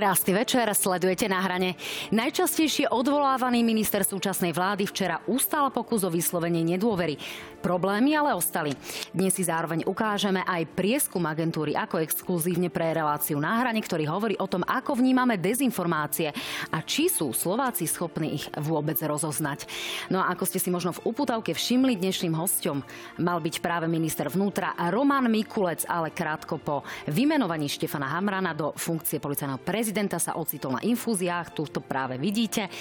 Krásny večer, sledujete na hrane. Najčastejšie odvolávaný minister súčasnej vlády včera ustal pokus o vyslovenie nedôvery. Problémy ale ostali. Dnes si zároveň ukážeme aj prieskum agentúry ako exkluzívne pre reláciu na hrane, ktorý hovorí o tom, ako vnímame dezinformácie a či sú Slováci schopní ich vôbec rozoznať. No a ako ste si možno v uputavke všimli, dnešným hostom mal byť práve minister vnútra Roman Mikulec, ale krátko po vymenovaní Štefana Hamrana do funkcie policajného prezidenta sa ocitol na infúziách, tu to práve vidíte.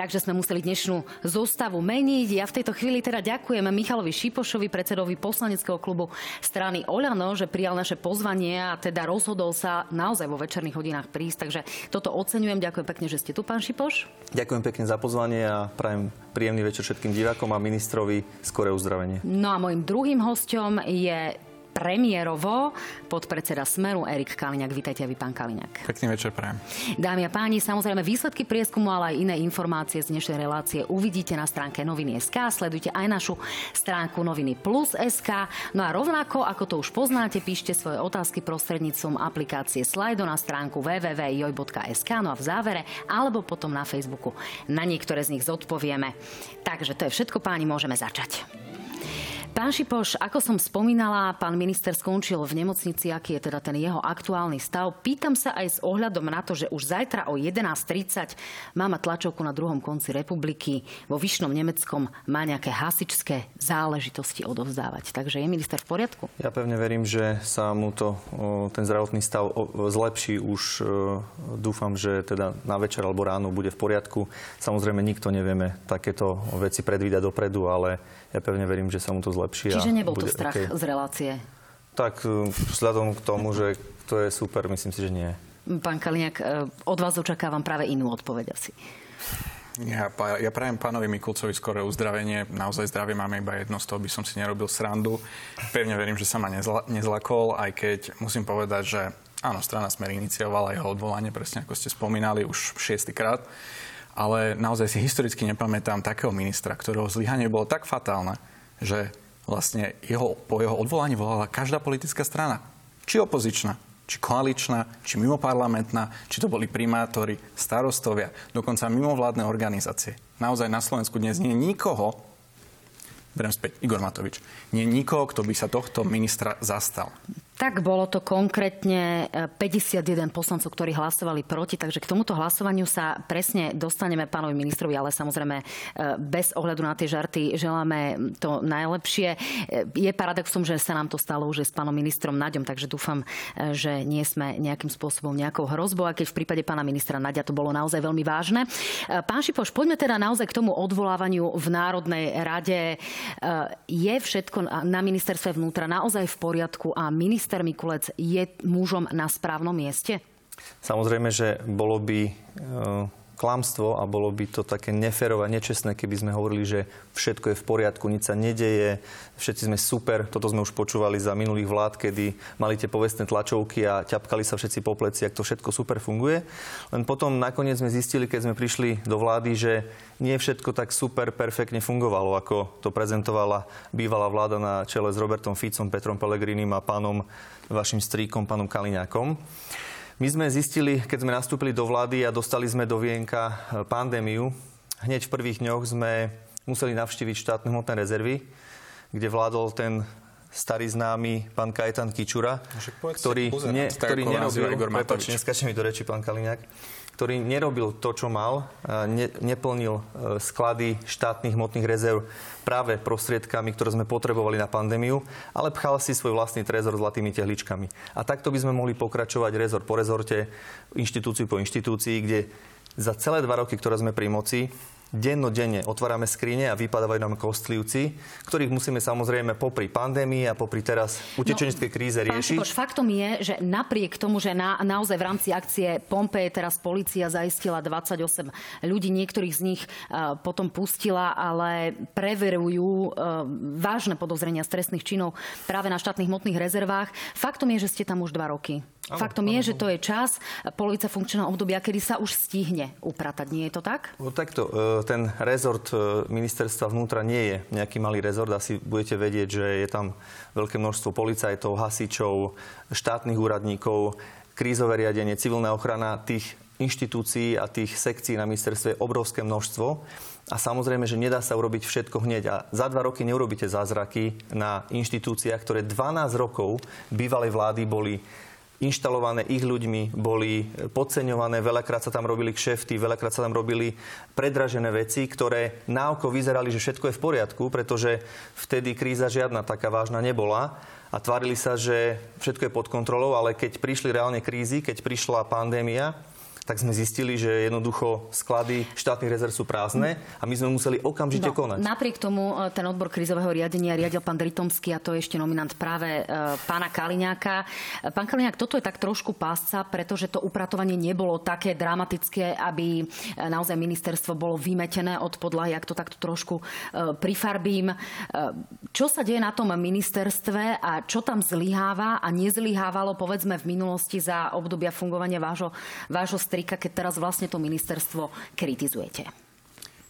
Takže sme museli dnešnú zostavu meniť. Ja v tejto chvíli teda ďakujem Michalovi Šipošovi, predsedovi poslaneckého klubu strany Oľano, že prijal naše pozvanie a teda rozhodol sa naozaj vo večerných hodinách prísť. Takže toto oceňujem. Ďakujem pekne, že ste tu, pán Šipoš. Ďakujem pekne za pozvanie a prajem príjemný večer všetkým divákom a ministrovi skoré uzdravenie. No a môjim druhým hostom je premiérovo podpredseda Smeru Erik Kaliňák. Vítajte vy, pán Kaliňák. Pekný večer prajem. Dámy a páni, samozrejme výsledky prieskumu, ale aj iné informácie z dnešnej relácie uvidíte na stránke noviny.sk. Sledujte aj našu stránku noviny plus SK. No a rovnako, ako to už poznáte, píšte svoje otázky prostredníctvom aplikácie Slido na stránku www.joj.sk. No a v závere, alebo potom na Facebooku. Na niektoré z nich zodpovieme. Takže to je všetko, páni, môžeme začať. Pán Šipoš, ako som spomínala, pán minister skončil v nemocnici, aký je teda ten jeho aktuálny stav. Pýtam sa aj s ohľadom na to, že už zajtra o 11.30 má tlačovku na druhom konci republiky. Vo Vyšnom Nemeckom má nejaké hasičské záležitosti odovzdávať. Takže je minister v poriadku? Ja pevne verím, že sa mu to, ten zdravotný stav zlepší. Už dúfam, že teda na večer alebo ráno bude v poriadku. Samozrejme, nikto nevieme takéto veci predvídať dopredu, ale ja pevne verím, že sa mu to zlepší. Čiže nebol to strach okay. z relácie? Tak e, vzhľadom k tomu, že to je super, myslím si, že nie. Pán Kaliňák, e, od vás očakávam práve inú odpoveď asi. Ja, ja prajem pánovi Mikulcovi skoré uzdravenie. Naozaj zdravie máme iba jedno, z toho by som si nerobil srandu. Pevne verím, že sa ma nezla, nezlakol, aj keď musím povedať, že áno, strana Smer iniciovala jeho odvolanie, presne ako ste spomínali, už šiestýkrát ale naozaj si historicky nepamätám takého ministra, ktorého zlyhanie bolo tak fatálne, že vlastne jeho, po jeho odvolaní volala každá politická strana. Či opozičná, či koaličná, či mimoparlamentná, či to boli primátori, starostovia, dokonca mimovládne organizácie. Naozaj na Slovensku dnes nie je nikoho, berem späť, Igor Matovič, nie je nikoho, kto by sa tohto ministra zastal. Tak bolo to konkrétne 51 e, poslancov, ktorí hlasovali proti, takže k tomuto hlasovaniu sa presne dostaneme pánovi ministrovi, ale samozrejme e, bez ohľadu na tie žarty želáme to najlepšie. E, je paradoxom, že sa nám to stalo už s pánom ministrom Naďom, takže dúfam, že nie sme nejakým spôsobom nejakou hrozbou, a keď v prípade pána ministra Naďa to bolo naozaj veľmi vážne. Pán Šipoš, poďme teda naozaj k tomu odvolávaniu v Národnej rade. Je všetko na ministerstve vnútra naozaj v poriadku a minister minister Mikulec je mužom na správnom mieste? Samozrejme, že bolo by e, klamstvo a bolo by to také neférové, nečestné, keby sme hovorili, že všetko je v poriadku, nič sa nedeje, všetci sme super. Toto sme už počúvali za minulých vlád, kedy mali tie povestné tlačovky a ťapkali sa všetci po pleci, ak to všetko super funguje. Len potom nakoniec sme zistili, keď sme prišli do vlády, že nie všetko tak super perfektne fungovalo, ako to prezentovala bývalá vláda na čele s Robertom Ficom, Petrom Pelegrinim a pánom vašim stríkom, pánom Kaliňákom. My sme zistili, keď sme nastúpili do vlády a dostali sme do Vienka e, pandémiu, hneď v prvých dňoch sme museli navštíviť štátne hmotné rezervy, kde vládol ten starý známy pán Kajetan Kičura, ktorý, ne, ktorý nerobil, prepač, neskače mi do reči, pán Kaliňák, ktorý nerobil to, čo mal, ne, neplnil e, sklady štátnych hmotných rezerv práve prostriedkami, ktoré sme potrebovali na pandémiu, ale pchal si svoj vlastný trezor zlatými tehličkami. A takto by sme mohli pokračovať rezort po rezorte, inštitúciu po inštitúcii, kde za celé dva roky, ktoré sme pri moci, dennodenne otvárame skrine a vypadávajú nám kostlivci, ktorých musíme samozrejme popri pandémii a popri teraz utečeneckej no, kríze riešiť. Pán faktom je, že napriek tomu, že na, naozaj v rámci akcie Pompeje teraz policia zaistila 28 ľudí, niektorých z nich uh, potom pustila, ale preverujú uh, vážne podozrenia z trestných činov práve na štátnych hmotných rezervách. Faktom je, že ste tam už dva roky. Ano, Faktom ano, je, že to je čas polovica funkčného obdobia, kedy sa už stihne upratať. Nie je to tak? No, takto. E, ten rezort e, ministerstva vnútra nie je nejaký malý rezort. Asi budete vedieť, že je tam veľké množstvo policajtov, hasičov, štátnych úradníkov, krízové riadenie, civilná ochrana tých inštitúcií a tých sekcií na ministerstve je obrovské množstvo. A samozrejme, že nedá sa urobiť všetko hneď. A za dva roky neurobíte zázraky na inštitúciách, ktoré 12 rokov bývalej vlády boli inštalované ich ľuďmi, boli podceňované, veľakrát sa tam robili kšefty, veľakrát sa tam robili predražené veci, ktoré na oko vyzerali, že všetko je v poriadku, pretože vtedy kríza žiadna taká vážna nebola a tvárili sa, že všetko je pod kontrolou, ale keď prišli reálne krízy, keď prišla pandémia, tak sme zistili, že jednoducho sklady štátnych rezerv sú prázdne a my sme museli okamžite no, konať. Napriek tomu e, ten odbor krizového riadenia riadil pán Dritomský a to je ešte nominant práve e, pána Kaliňáka. E, pán Kaliňák, toto je tak trošku pásca, pretože to upratovanie nebolo také dramatické, aby naozaj ministerstvo bolo vymetené od podlahy, ak to takto trošku prifarbím. Čo sa deje na tom ministerstve a čo tam zlyháva a nezlyhávalo povedzme v minulosti za obdobia fungovania vášho, vášho strika, keď teraz vlastne to ministerstvo kritizujete?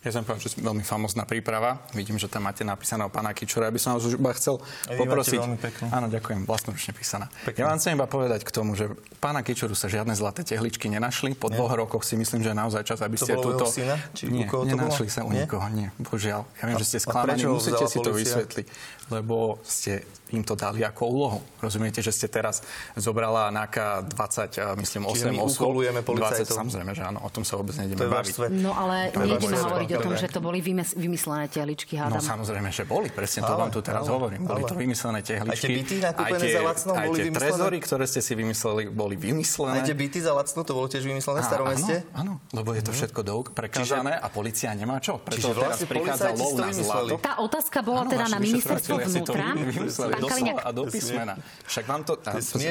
Ja som povedal, že veľmi famozná príprava. Vidím, že tam máte napísané o pána Kičura. Ja by som vás už iba chcel poprosiť. Áno, ďakujem, vlastnoručne písaná. Pekne. Ja vám chcem iba povedať k tomu, že pána Kičuru sa žiadne zlaté tehličky nenašli. Po nie. dvoch rokoch si myslím, že je naozaj čas, aby ste túto... Syna? Či nie, nenašli sa u nie? nikoho, nie. Božiaľ. Ja viem, a, že ste sklamaní, musíte si to vysvetliť, lebo ste im to dali ako úlohu. Rozumiete, že ste teraz zobrala NAKA 20, myslím, 8 osôb. 20, samozrejme, že áno, o tom sa vôbec nejdeme baviť. No ale nejdeme hovoriť o tom, že to boli vymyslené tehličky, hádam. No samozrejme, že boli, presne to ale, vám tu teraz ale, hovorím. Boli ale. to vymyslené tehličky. Aj tie byty nakúpené za lacno boli vymyslené? trezory, ktoré ste si vymysleli, boli vymyslené. Aj tie byty za lacno, to bolo tiež vymyslené v starom meste? Áno, lebo je to mhm. všetko do prekážané a policia nemá čo. Preto teraz vlastne prichádza lov na zlato. Tá otázka bola teda na ministerstvo vnútra. A do písmena. Však vám to,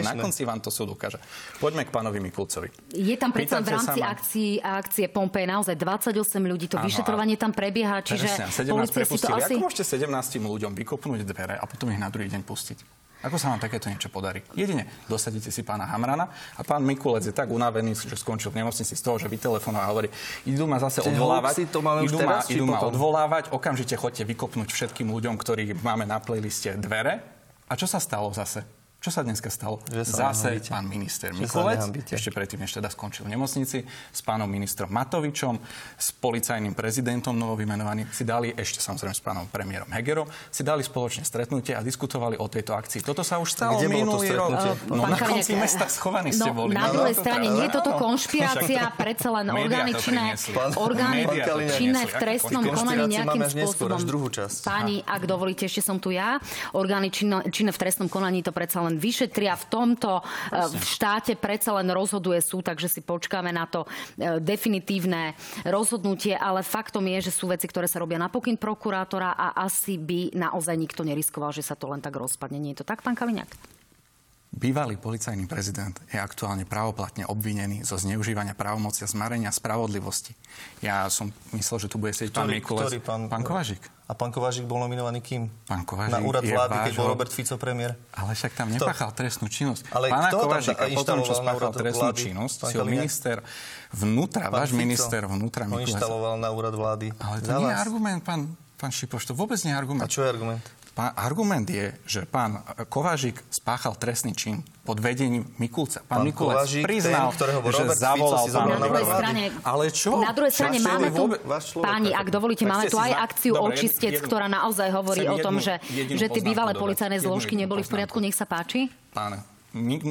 na konci vám to súd ukáže. Poďme k pánovi Mikulcovi. Je tam predsa v rámci akcií a akcie Pompej naozaj 28 ľudí. To vyšetrovanie tam prebieha, čiže policia si to asi... Ako môžete 17 ľuďom vykopnúť dvere a potom ich na druhý deň pustiť? Ako sa vám takéto niečo podarí? Jedine dosadíte si pána Hamrana a pán Mikulec je tak unavený, že skončil v nemocnici z toho, že vytelefonoval a hovorí, idú ma zase odvolávať, to idú, teraz, ma, idú ma odvolávať, okamžite chodte vykopnúť všetkým ľuďom, ktorí máme na playliste dvere. A čo sa stalo zase? Čo sa dneska stalo? Že sa Zase pán minister Mikulec, ešte predtým, než teda skončil v nemocnici, s pánom ministrom Matovičom, s policajným prezidentom novovymenovaným, si dali, ešte samozrejme s pánom premiérom Hegerom, si dali spoločne stretnutie a diskutovali o tejto akcii. Toto sa už stalo Kde minulý rok. No, na konci mesta schovaní ste no, boli. Na druhej strane, nie je toto konšpirácia, predsa len orgány činné, orgány činné v trestnom konaní nejakým spôsobom. Páni, ak dovolíte, ešte som tu ja. Orgány činné v trestnom konaní to predsa len len vyšetria. V tomto eh, v štáte predsa len rozhoduje súd, takže si počkáme na to eh, definitívne rozhodnutie, ale faktom je, že sú veci, ktoré sa robia na pokyn prokurátora a asi by naozaj nikto neriskoval, že sa to len tak rozpadne. Nie je to tak, pán Kaliňák? Bývalý policajný prezident je aktuálne právoplatne obvinený zo zneužívania právomocia zmarenia spravodlivosti. Ja som myslel, že tu bude sedieť pán. Ktorý pán, pán Kovažik. A pán Kovažik bol nominovaný kým? Pán Kovažik Na úrad vlády, vážo... keď bol Robert Fico premiér. Ale však tam nepáchal trestnú činnosť. Ale Pána Kovažika potom, čo spáchal trestnú vlády, činnosť, si minister vnútra, pán váš Fico minister vnútra Mikulec. inštaloval na úrad vlády. Ale to nie je argument, pán, pán Šipoš, to vôbec nie je argument. A čo je argument? Pán, argument je, že pán Kovažik spáchal trestný čin pod vedením Mikulca. Pán, pán Mikulec Kovažik, priznal, ten, že zavolal pán na druhej strane, Ale čo? Na druhej strane máme tu, páni, ak dovolíte, máme tu aj akciu Dobre, Očistec, jednu, ktorá naozaj hovorí o tom, že, že tie bývalé policajné zložky neboli v poriadku. Nech sa páči. Pán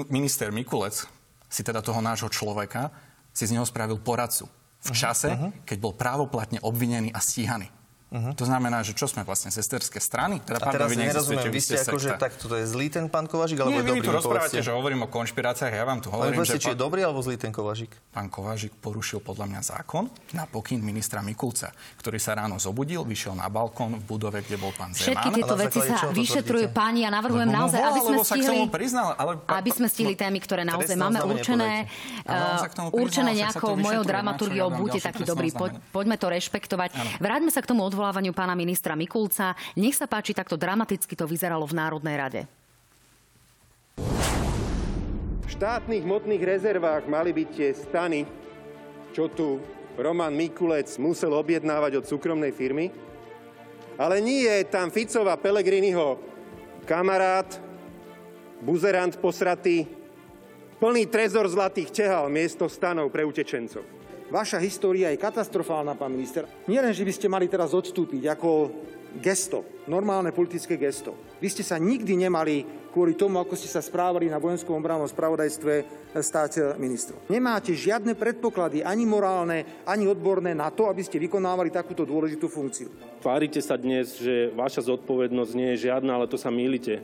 minister Mikulec si teda toho nášho človeka si z neho spravil poradcu v čase, uh-huh. keď bol právoplatne obvinený a stíhaný. Uh-huh. To znamená, že čo sme vlastne sesterské strany? Teda, a teraz nerozumiem, vy ste akože tak, toto je zlý ten pán Kovažik, alebo Nie, je dobrý? Nie, vy tu rozprávate, že hovorím o konšpiráciách, ja vám tu hovorím, Ale že... či je dobrý alebo zlý ten Kovažik? Pán Kovažik porušil podľa mňa zákon na pokyn ministra Mikulca, ktorý sa ráno zobudil, vyšiel na balkón v budove, kde bol pán Zeman. Všetky tieto veci sa vyšetrujú páni a navrhujem no, naozaj, aby sme stihli, priznal, ale... aby sme stihli témy, ktoré naozaj máme určené, uh, určené nejakou mojou dramaturgiou. Buďte takí dobrí, poďme to rešpektovať. Vráťme sa k tomu odvolávaniu pána ministra Mikulca. Nech sa páči, takto dramaticky to vyzeralo v Národnej rade. V štátnych hmotných rezervách mali byť tie stany, čo tu Roman Mikulec musel objednávať od súkromnej firmy. Ale nie je tam Ficova Pelegriniho kamarát, buzerant posratý, Plný trezor zlatých tehal miesto stanov pre utečencov. Vaša história je katastrofálna, pán minister. Nie len, že by ste mali teraz odstúpiť ako gesto, normálne politické gesto. Vy ste sa nikdy nemali kvôli tomu, ako ste sa správali na vojenskom obrannom spravodajstve, stať ministrom. Nemáte žiadne predpoklady, ani morálne, ani odborné na to, aby ste vykonávali takúto dôležitú funkciu. Tvárite sa dnes, že vaša zodpovednosť nie je žiadna, ale to sa mýlite.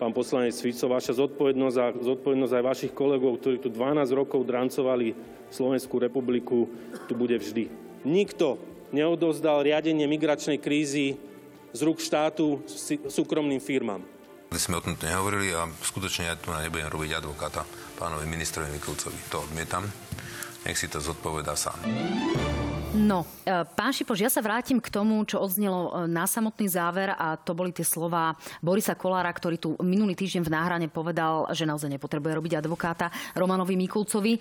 Pán poslanec Fico, vaša zodpovednosť a zodpovednosť aj vašich kolegov, ktorí tu 12 rokov drancovali Slovenskú republiku, tu bude vždy. Nikto neodozdal riadenie migračnej krízy z rúk štátu súkromným firmám. Sme o tom nehovorili a skutočne ja tu nebudem robiť advokáta pánovi ministrovi Mikulcovi. To odmietam. Nech si to zodpoveda sám. No, e, pán Šipoš, ja sa vrátim k tomu, čo odznelo e, na samotný záver a to boli tie slova Borisa Kolára, ktorý tu minulý týždeň v náhrane povedal, že naozaj nepotrebuje robiť advokáta Romanovi Mikulcovi. E,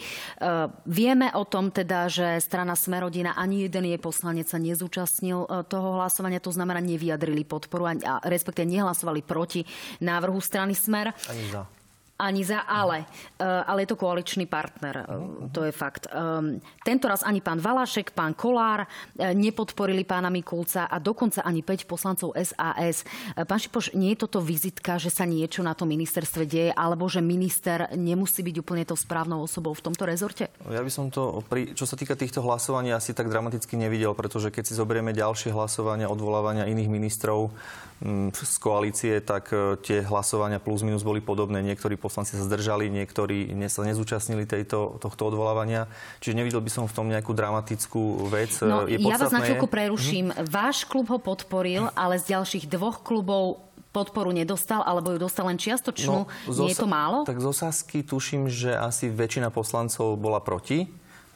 vieme o tom teda, že strana Smerodina ani jeden jej poslanec sa nezúčastnil toho hlasovania, to znamená nevyjadrili podporu, a respektíve nehlasovali proti návrhu strany Smer. Ani za ani za ale. Eh, ale je to koaličný partner. Uh-huh. To je fakt. Ehm, tento raz ani pán Valašek, pán Kolár eh, nepodporili pána Mikulca a dokonca ani 5 poslancov SAS. Pán Šipoš, nie je toto vizitka, že sa niečo na tom ministerstve deje, alebo že minister nemusí byť úplne to správnou osobou v tomto rezorte? Ja by som to, pri, čo sa týka týchto hlasovaní, asi tak dramaticky nevidel, pretože keď si zoberieme ďalšie hlasovania, odvolávania iných ministrov mm, z koalície, tak tie hlasovania plus minus boli podobné. Niektorí poslanci sa zdržali, niektorí sa nezúčastnili tejto, tohto odvolávania. Čiže nevidel by som v tom nejakú dramatickú vec. No, je ja vás na chvíľku preruším. Hm? Váš klub ho podporil, ale z ďalších dvoch klubov podporu nedostal, alebo ju dostal len čiastočnú. No, Nie je to málo? Tak z Osasky tuším, že asi väčšina poslancov bola proti.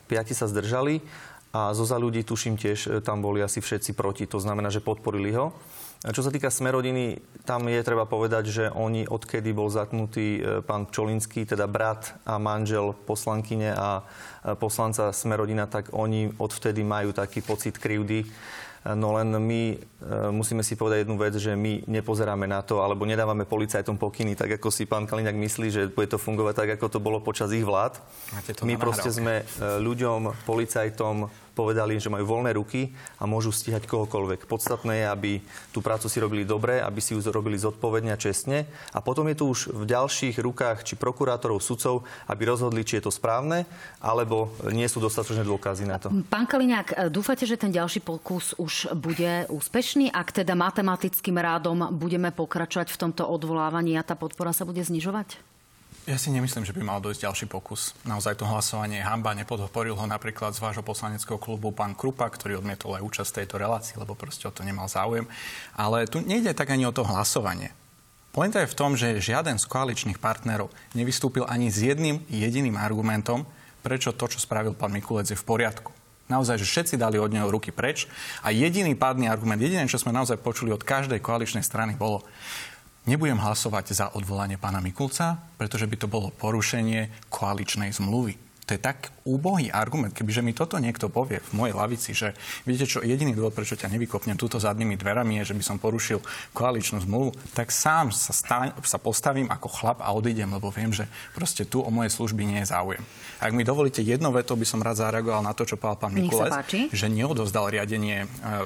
Piati sa zdržali. A zo za ľudí, tuším tiež, e, tam boli asi všetci proti. To znamená, že podporili ho. Čo sa týka Smerodiny, tam je treba povedať, že oni, odkedy bol zatnutý e, pán Čolinský, teda brat a manžel poslankyne a poslanca Smerodina, tak oni odvtedy majú taký pocit krivdy. No len my e, musíme si povedať jednu vec, že my nepozeráme na to, alebo nedávame policajtom pokyny, tak ako si pán Kaliňák myslí, že bude to fungovať tak, ako to bolo počas ich vlád. My proste sme ľuďom, policajtom, povedali, že majú voľné ruky a môžu stíhať kohokoľvek. Podstatné je, aby tú prácu si robili dobre, aby si ju robili zodpovedne a čestne. A potom je tu už v ďalších rukách či prokurátorov, sudcov, aby rozhodli, či je to správne, alebo nie sú dostatočné dôkazy na to. Pán Kaliňák, dúfate, že ten ďalší pokus už bude úspešný? Ak teda matematickým rádom budeme pokračovať v tomto odvolávaní a tá podpora sa bude znižovať? Ja si nemyslím, že by mal dojsť ďalší pokus. Naozaj to hlasovanie je hamba. Nepodporil ho napríklad z vášho poslaneckého klubu pán Krupa, ktorý odmietol aj účasť tejto relácii, lebo proste o to nemal záujem. Ale tu nejde tak ani o to hlasovanie. Pointa je v tom, že žiaden z koaličných partnerov nevystúpil ani s jedným jediným argumentom, prečo to, čo spravil pán Mikulec, je v poriadku. Naozaj, že všetci dali od neho ruky preč a jediný pádny argument, jediné, čo sme naozaj počuli od každej koaličnej strany, bolo, Nebudem hlasovať za odvolanie pána Mikulca, pretože by to bolo porušenie koaličnej zmluvy. To je tak úbohý argument, kebyže mi toto niekto povie v mojej lavici, že viete čo, jediný dôvod, prečo ťa nevykopnem túto zadnými dverami je, že by som porušil koaličnú zmluvu, tak sám sa, staň, sa postavím ako chlap a odídem, lebo viem, že proste tu o moje služby nie je záujem. Ak mi dovolíte jedno veto, by som rád zareagoval na to, čo povedal pán Mikulec, že neodozdal riadenie uh,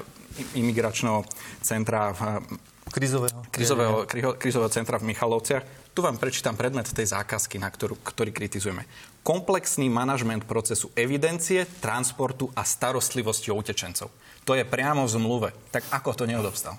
imigračného centra v Krizového. Krizového, krizového centra v Michalovciach. Tu vám prečítam predmet tej zákazky, na ktorú, ktorý kritizujeme. Komplexný manažment procesu evidencie, transportu a starostlivosti o utečencov. To je priamo v zmluve. Tak ako to neodobstal?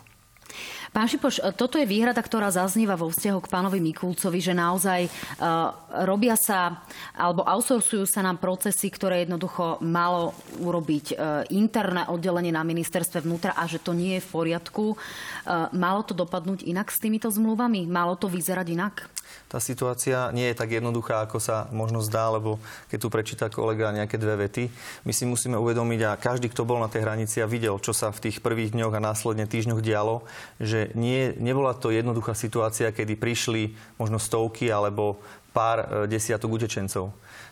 Pán Šipoš, toto je výhrada, ktorá zaznieva vo vzťahu k pánovi Mikulcovi, že naozaj uh, robia sa alebo outsourcujú sa nám procesy, ktoré jednoducho malo urobiť uh, interné oddelenie na ministerstve vnútra a že to nie je v poriadku. Uh, malo to dopadnúť inak s týmito zmluvami? Malo to vyzerať inak? Tá situácia nie je tak jednoduchá, ako sa možno zdá, lebo keď tu prečíta kolega nejaké dve vety, my si musíme uvedomiť a každý, kto bol na tej hranici a videl, čo sa v tých prvých dňoch a následne týždňoch dialo, že nie, nebola to jednoduchá situácia, kedy prišli možno stovky alebo pár e, desiatok utečencov.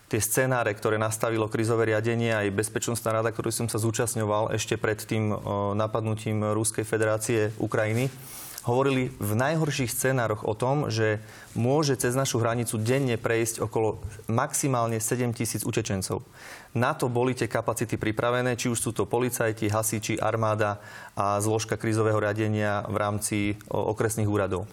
Tie scenáre, ktoré nastavilo krizové riadenie aj bezpečnostná rada, ktorú som sa zúčastňoval ešte pred tým e, napadnutím Ruskej federácie Ukrajiny, hovorili v najhorších scenároch o tom, že môže cez našu hranicu denne prejsť okolo maximálne 7 tisíc utečencov. Na to boli tie kapacity pripravené, či už sú to policajti, hasiči, armáda a zložka krízového riadenia v rámci okresných úradov.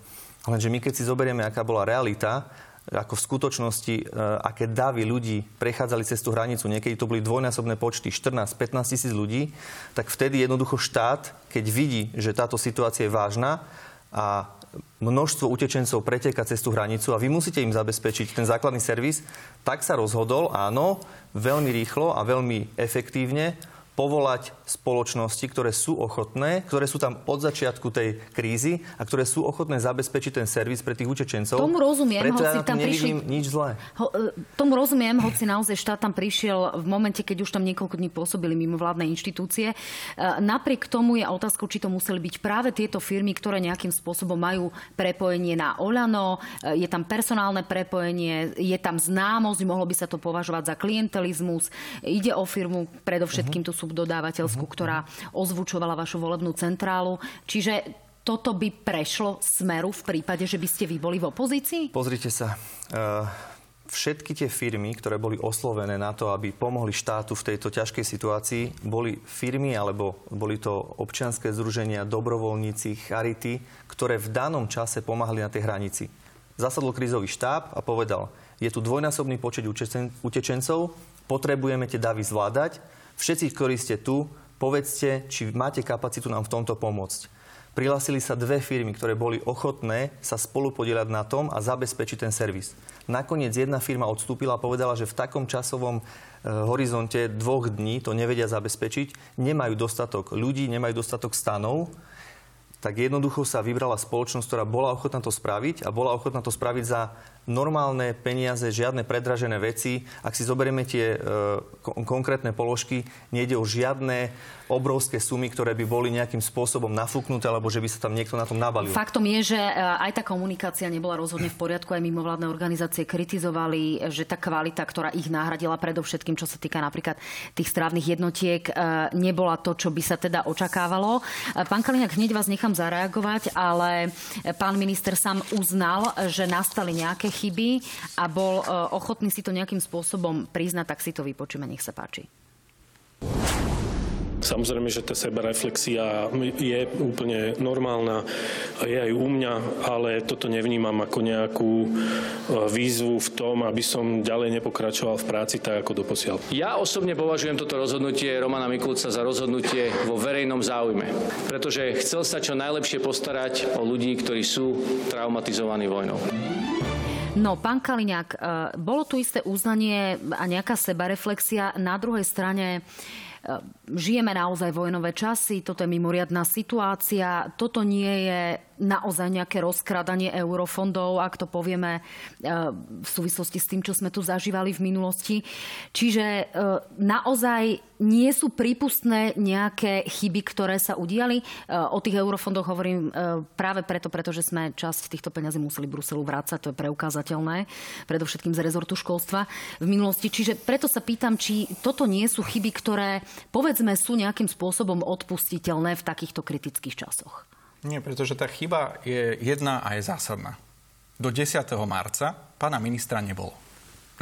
Lenže my keď si zoberieme, aká bola realita, ako v skutočnosti, e, aké davy ľudí prechádzali cez tú hranicu, niekedy to boli dvojnásobné počty, 14-15 tisíc ľudí, tak vtedy jednoducho štát, keď vidí, že táto situácia je vážna a množstvo utečencov preteka cez tú hranicu a vy musíte im zabezpečiť ten základný servis, tak sa rozhodol, áno, veľmi rýchlo a veľmi efektívne povolať spoločnosti, ktoré sú ochotné, ktoré sú tam od začiatku tej krízy a ktoré sú ochotné zabezpečiť ten servis pre tých utečencov. Tomu rozumiem, Preto hoci ja tam prišli... nič zlé. Ho, e, tomu rozumiem, hoci naozaj štát tam prišiel v momente, keď už tam niekoľko dní pôsobili mimo vládne inštitúcie. E, napriek tomu je otázkou, či to museli byť práve tieto firmy, ktoré nejakým spôsobom majú prepojenie na Olano, e, je tam personálne prepojenie, je tam známosť, mohlo by sa to považovať za klientelizmus. Ide o firmu, predovšetkým uh-huh. tu sú subdodávateľskú, ktorá ozvučovala vašu volebnú centrálu. Čiže toto by prešlo smeru v prípade, že by ste vy boli v opozícii? Pozrite sa. Uh všetky tie firmy, ktoré boli oslovené na to, aby pomohli štátu v tejto ťažkej situácii, boli firmy alebo boli to občianské združenia, dobrovoľníci, charity, ktoré v danom čase pomáhali na tej hranici. Zasadol krízový štáb a povedal, je tu dvojnásobný počet utečencov, potrebujeme tie davy zvládať, Všetci, ktorí ste tu, povedzte, či máte kapacitu nám v tomto pomôcť. Prihlásili sa dve firmy, ktoré boli ochotné sa spolu podielať na tom a zabezpečiť ten servis. Nakoniec jedna firma odstúpila a povedala, že v takom časovom e, horizonte dvoch dní to nevedia zabezpečiť, nemajú dostatok ľudí, nemajú dostatok stanov, tak jednoducho sa vybrala spoločnosť, ktorá bola ochotná to spraviť a bola ochotná to spraviť za normálne peniaze, žiadne predražené veci. Ak si zoberieme tie e, konkrétne položky, nejde o žiadne obrovské sumy, ktoré by boli nejakým spôsobom nafúknuté, alebo že by sa tam niekto na tom nabalil. Faktom je, že e, aj tá komunikácia nebola rozhodne v poriadku. Aj mimovládne organizácie kritizovali, že tá kvalita, ktorá ich nahradila predovšetkým, čo sa týka napríklad tých strávnych jednotiek, e, nebola to, čo by sa teda očakávalo. E, pán Kaliňák, hneď vás nechám zareagovať, ale pán minister sám uznal, že nastali nejaké chyby a bol e, ochotný si to nejakým spôsobom priznať, tak si to vypočíme. Nech sa páči. Samozrejme, že tá sebareflexia je úplne normálna, je aj u mňa, ale toto nevnímam ako nejakú e, výzvu v tom, aby som ďalej nepokračoval v práci tak ako doposiaľ. Ja osobne považujem toto rozhodnutie Romana Mikulca za rozhodnutie vo verejnom záujme, pretože chcel sa čo najlepšie postarať o ľudí, ktorí sú traumatizovaní vojnou. No, pán Kaliňák, e, bolo tu isté uznanie a nejaká sebareflexia. Na druhej strane e, žijeme naozaj vojnové časy, toto je mimoriadná situácia, toto nie je naozaj nejaké rozkradanie eurofondov, ak to povieme e, v súvislosti s tým, čo sme tu zažívali v minulosti. Čiže e, naozaj nie sú prípustné nejaké chyby, ktoré sa udiali. E, o tých eurofondoch hovorím práve preto, pretože sme časť týchto peňazí museli Bruselu vrácať, to je preukázateľné, predovšetkým z rezortu školstva v minulosti. Čiže preto sa pýtam, či toto nie sú chyby, ktoré povedzme sú nejakým spôsobom odpustiteľné v takýchto kritických časoch. Nie, pretože tá chyba je jedna a je zásadná. Do 10. marca pána ministra nebolo.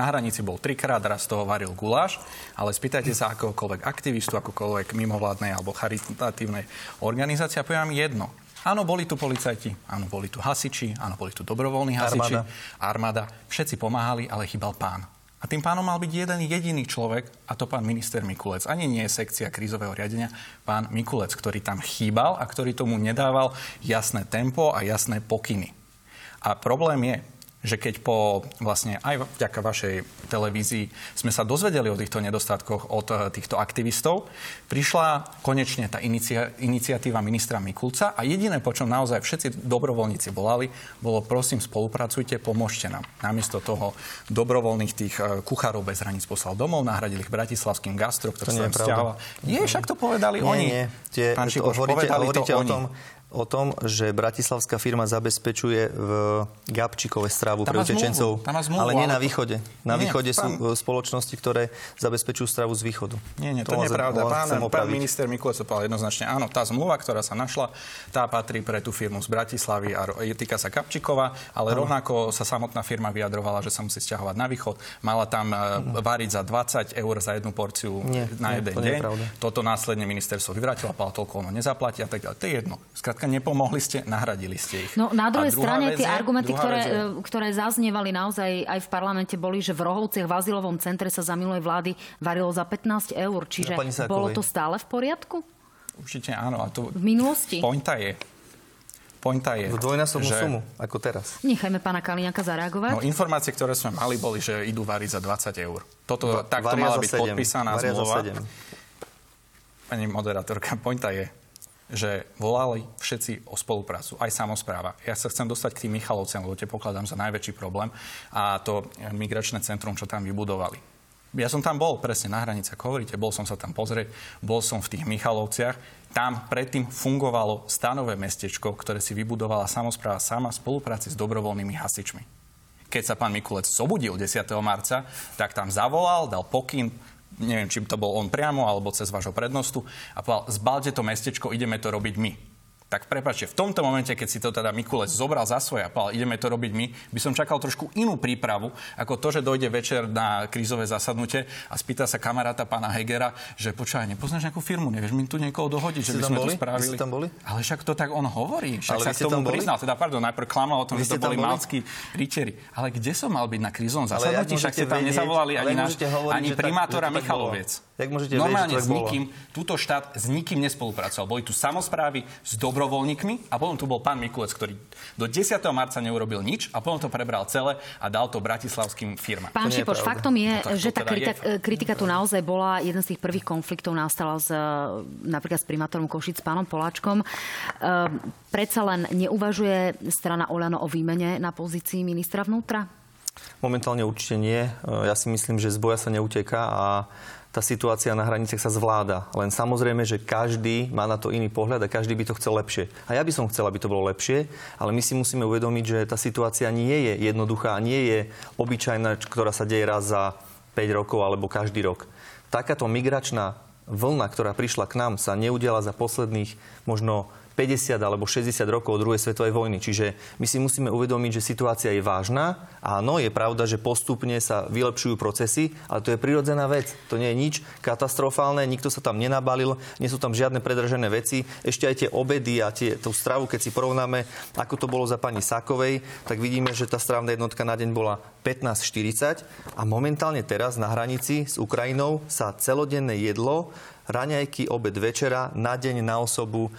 Na hranici bol trikrát, raz toho varil guláš, ale spýtajte sa akokoľvek aktivistu, akokoľvek mimovládnej alebo charitatívnej organizácie a poviem jedno. Áno, boli tu policajti, áno, boli tu hasiči, áno, boli tu dobrovoľní hasiči, armáda. armáda. Všetci pomáhali, ale chýbal pán. A tým pánom mal byť jeden jediný človek, a to pán minister Mikulec. Ani nie je sekcia krízového riadenia, pán Mikulec, ktorý tam chýbal a ktorý tomu nedával jasné tempo a jasné pokyny. A problém je, že keď po vlastne aj vďaka vašej televízii sme sa dozvedeli o týchto nedostatkoch od eh, týchto aktivistov, prišla konečne tá inicia, iniciatíva ministra Mikulca a jediné, po čom naozaj všetci dobrovoľníci volali, bolo prosím spolupracujte, pomôžte nám. Namiesto toho dobrovoľných tých eh, kuchárov bez hraníc poslal domov, nahradili ich bratislavským gastro, ktorý sa vzťahoval. Nie, však to povedali nie, oni. Nie, Tie, Pán Šipoš, hovoríte, povedali hovoríte to o oni. tom, o tom, že bratislavská firma zabezpečuje v Gabčíkove stravu Tam pre utečencov, zmluvu, ale nie na to- východe. Na Nie, východe sú pán- e, spoločnosti, ktoré zabezpečujú stravu z východu. Nie, nie, to, nie je pravda. Pán, pán minister Mikulec to povedal jednoznačne. Áno, tá zmluva, ktorá sa našla, tá patrí pre tú firmu z Bratislavy a je- týka sa Kapčíkova, ale rovnako sa samotná firma vyjadrovala, že sa musí stiahovať na východ. Mala tam e, variť za 20 eur za jednu porciu Nie, na nie, jeden to nie je deň. pravda. Toto následne ministerstvo vyvrátilo, povedalo toľko ono nezaplatí a tak ďalej. To je jedno. Skrátka, nepomohli ste, nahradili ste ich. No na druhej strane tie je- argumenty, ktoré, vec e, ktoré zaznievali naozaj aj v parlamente, boli, že v Rohovciach v azylovom centre sa za minulej vlády varilo za 15 eur. Čiže Sákovej. bolo to stále v poriadku? Určite áno. A to, V minulosti? pointa je, pointa je, V dvojnásobnú že- sumu, ako teraz. Nechajme pána Kaliňaka zareagovať. No, informácie, ktoré sme mali, boli, že idú variť za 20 eur. Toto, Va- takto mala byť sedem. podpísaná Varia zmluva. Pani moderátorka, pointa je, že volali všetci o spoluprácu, aj samozpráva. Ja sa chcem dostať k tým Michalovciam, lebo tie pokladám za najväčší problém a to migračné centrum, čo tam vybudovali. Ja som tam bol presne na hranici, ako hovoríte, bol som sa tam pozrieť, bol som v tých Michalovciach. Tam predtým fungovalo stanové mestečko, ktoré si vybudovala samozpráva sama v spolupráci s dobrovoľnými hasičmi. Keď sa pán Mikulec zobudil 10. marca, tak tam zavolal, dal pokyn, neviem, či to bol on priamo, alebo cez vášho prednostu a povedal, zbalte to mestečko, ideme to robiť my. Tak prepačte, v tomto momente, keď si to teda Mikulec zobral za svoje a povedal, ideme to robiť my, by som čakal trošku inú prípravu, ako to, že dojde večer na krízové zasadnutie a spýta sa kamaráta pána Hegera, že počúvaj, nepoznáš nejakú firmu, nevieš mi tu niekoho dohodiť, že by sme boli? to spravili. tam boli? Ale však to tak on hovorí, však Ale sa k tomu priznal. Teda, pardon, najprv klamal o tom, že to boli boli? malskí ričeri. Ale kde som mal byť na krízovom zasadnutí? Však ste tam vedieť- nezavolali ani náš, hovoriť, ani primátora tak Michaloviec. Jak môžete vedieť, Normálne tak s bolo? nikým, túto štát s nikým nespolupracoval. Boli tu samozprávy s dobrovoľníkmi a potom tu bol pán Mikulec, ktorý do 10. marca neurobil nič a potom to prebral celé a dal to bratislavským firmám. Pán Šipoš, faktom je, No že tá teda kritika, je. kritika tu naozaj bola, jeden z tých prvých konfliktov nastala s, e, napríklad s primátorom Košic, s pánom Poláčkom. Ehm, predsa len neuvažuje strana Olano o výmene na pozícii ministra vnútra? Momentálne určite nie. E, Ja si myslím, že z boja sa neuteká a tá situácia na hraniciach sa zvláda. Len samozrejme, že každý má na to iný pohľad a každý by to chcel lepšie. A ja by som chcel, aby to bolo lepšie, ale my si musíme uvedomiť, že tá situácia nie je jednoduchá nie je obyčajná, ktorá sa deje raz za 5 rokov alebo každý rok. Takáto migračná vlna, ktorá prišla k nám, sa neudiala za posledných možno 50 alebo 60 rokov od druhej svetovej vojny. Čiže my si musíme uvedomiť, že situácia je vážna. Áno, je pravda, že postupne sa vylepšujú procesy, ale to je prirodzená vec. To nie je nič katastrofálne, nikto sa tam nenabalil, nie sú tam žiadne predražené veci. Ešte aj tie obedy a tie, tú stravu, keď si porovnáme, ako to bolo za pani Sakovej, tak vidíme, že tá stravná jednotka na deň bola 15,40 a momentálne teraz na hranici s Ukrajinou sa celodenné jedlo raňajky, obed, večera, na deň, na osobu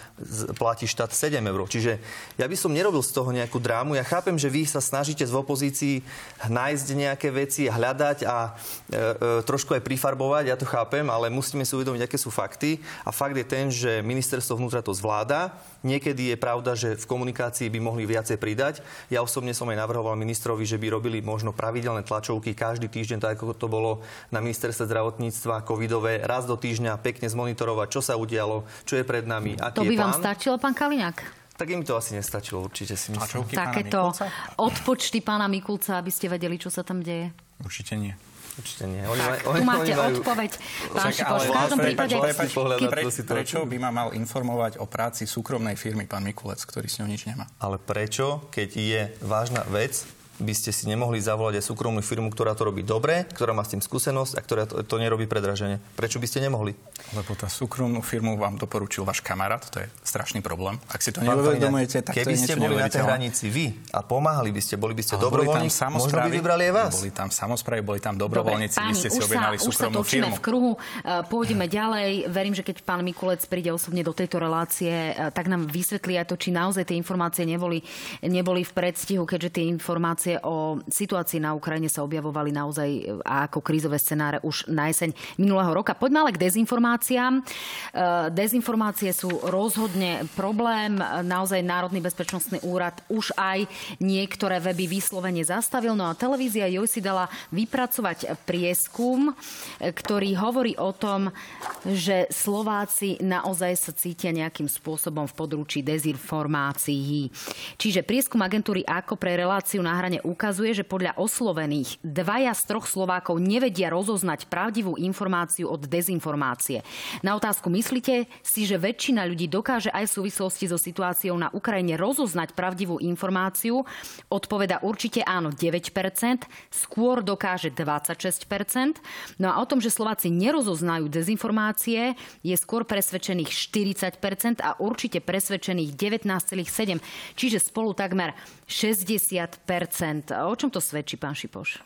platí štát 7 eur. Čiže ja by som nerobil z toho nejakú drámu. Ja chápem, že vy sa snažíte z opozícii nájsť nejaké veci, hľadať a e, e, trošku aj prifarbovať, ja to chápem, ale musíme si uvedomiť, aké sú fakty. A fakt je ten, že ministerstvo vnútra to zvláda. Niekedy je pravda, že v komunikácii by mohli viacej pridať. Ja osobne som aj navrhoval ministrovi, že by robili možno pravidelné tlačovky každý týždeň, tak ako to bolo na ministerstve zdravotníctva covidové, raz do týždňa pekne zmonitorovať, čo sa udialo, čo je pred nami, aký To by je vám stačilo, pán Kaliňák? Tak im to asi nestačilo, určite si myslím. Takéto odpočty pána Mikulca, aby ste vedeli, čo sa tam deje. Určite nie. Určite nie. Oni, Tak, maj- tu oni, máte oni majú... odpoveď. Pán Šipoš, v ale- každom prípade... prepač, prepač, prečo by ma mal informovať o práci súkromnej firmy pán Mikulec, ktorý s ňou nič nemá? Ale prečo, keď je vážna vec, by ste si nemohli zavolať aj súkromnú firmu, ktorá to robí dobre, ktorá má s tým skúsenosť a ktorá to, to nerobí predraženie. Prečo by ste nemohli? Lebo tá súkromnú firmu vám doporučil váš kamarát, to je strašný problém. Ak si to neuvedomujete, tak Keby to je ste niečo boli na tej hranici vy a pomáhali by ste, boli by ste dobrovoľník, možno by vybrali aj vás. Boli tam samozprávy, boli tam Dobre, dobrovoľníci, vy ste si objednali už sa súkromnú firmu. v kruhu. E, Pôjdeme ďalej. Verím, že keď pán Mikulec príde osobne do tejto relácie, e, tak nám vysvetlí aj to, či naozaj tie informácie neboli, neboli v predstihu, keďže tie informácie informácie o situácii na Ukrajine sa objavovali naozaj e, ako krízové scenáre už na jeseň minulého roka. Poďme ale k dezinformáciám. E, dezinformácie sú rozhodne problém. Naozaj Národný bezpečnostný úrad už aj niektoré weby vyslovene zastavil. No a televízia Joj si dala vypracovať prieskum, ktorý hovorí o tom, že Slováci naozaj sa cítia nejakým spôsobom v područí dezinformácií. Čiže prieskum agentúry AKO pre reláciu na hrane ukazuje, že podľa oslovených dvaja z troch Slovákov nevedia rozoznať pravdivú informáciu od dezinformácie. Na otázku myslíte si, že väčšina ľudí dokáže aj v súvislosti so situáciou na Ukrajine rozoznať pravdivú informáciu? Odpoveda určite áno 9%, skôr dokáže 26%. No a o tom, že Slováci nerozoznajú dezinformácie, je skôr presvedčených 40% a určite presvedčených 19,7%, čiže spolu takmer 60%. O čom to svedčí, pán Šipoš?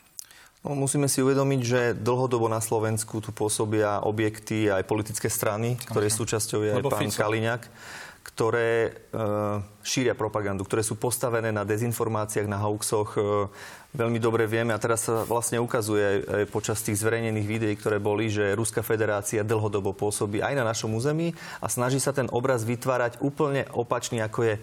No, musíme si uvedomiť, že dlhodobo na Slovensku tu pôsobia objekty aj politické strany, ktoré súčasťou je aj pán Fico. Kaliňák ktoré e, šíria propagandu, ktoré sú postavené na dezinformáciách, na hoaxoch. E, veľmi dobre vieme a teraz sa vlastne ukazuje aj počas tých zverejnených videí, ktoré boli, že Ruská federácia dlhodobo pôsobí aj na našom území a snaží sa ten obraz vytvárať úplne opačný, ako je.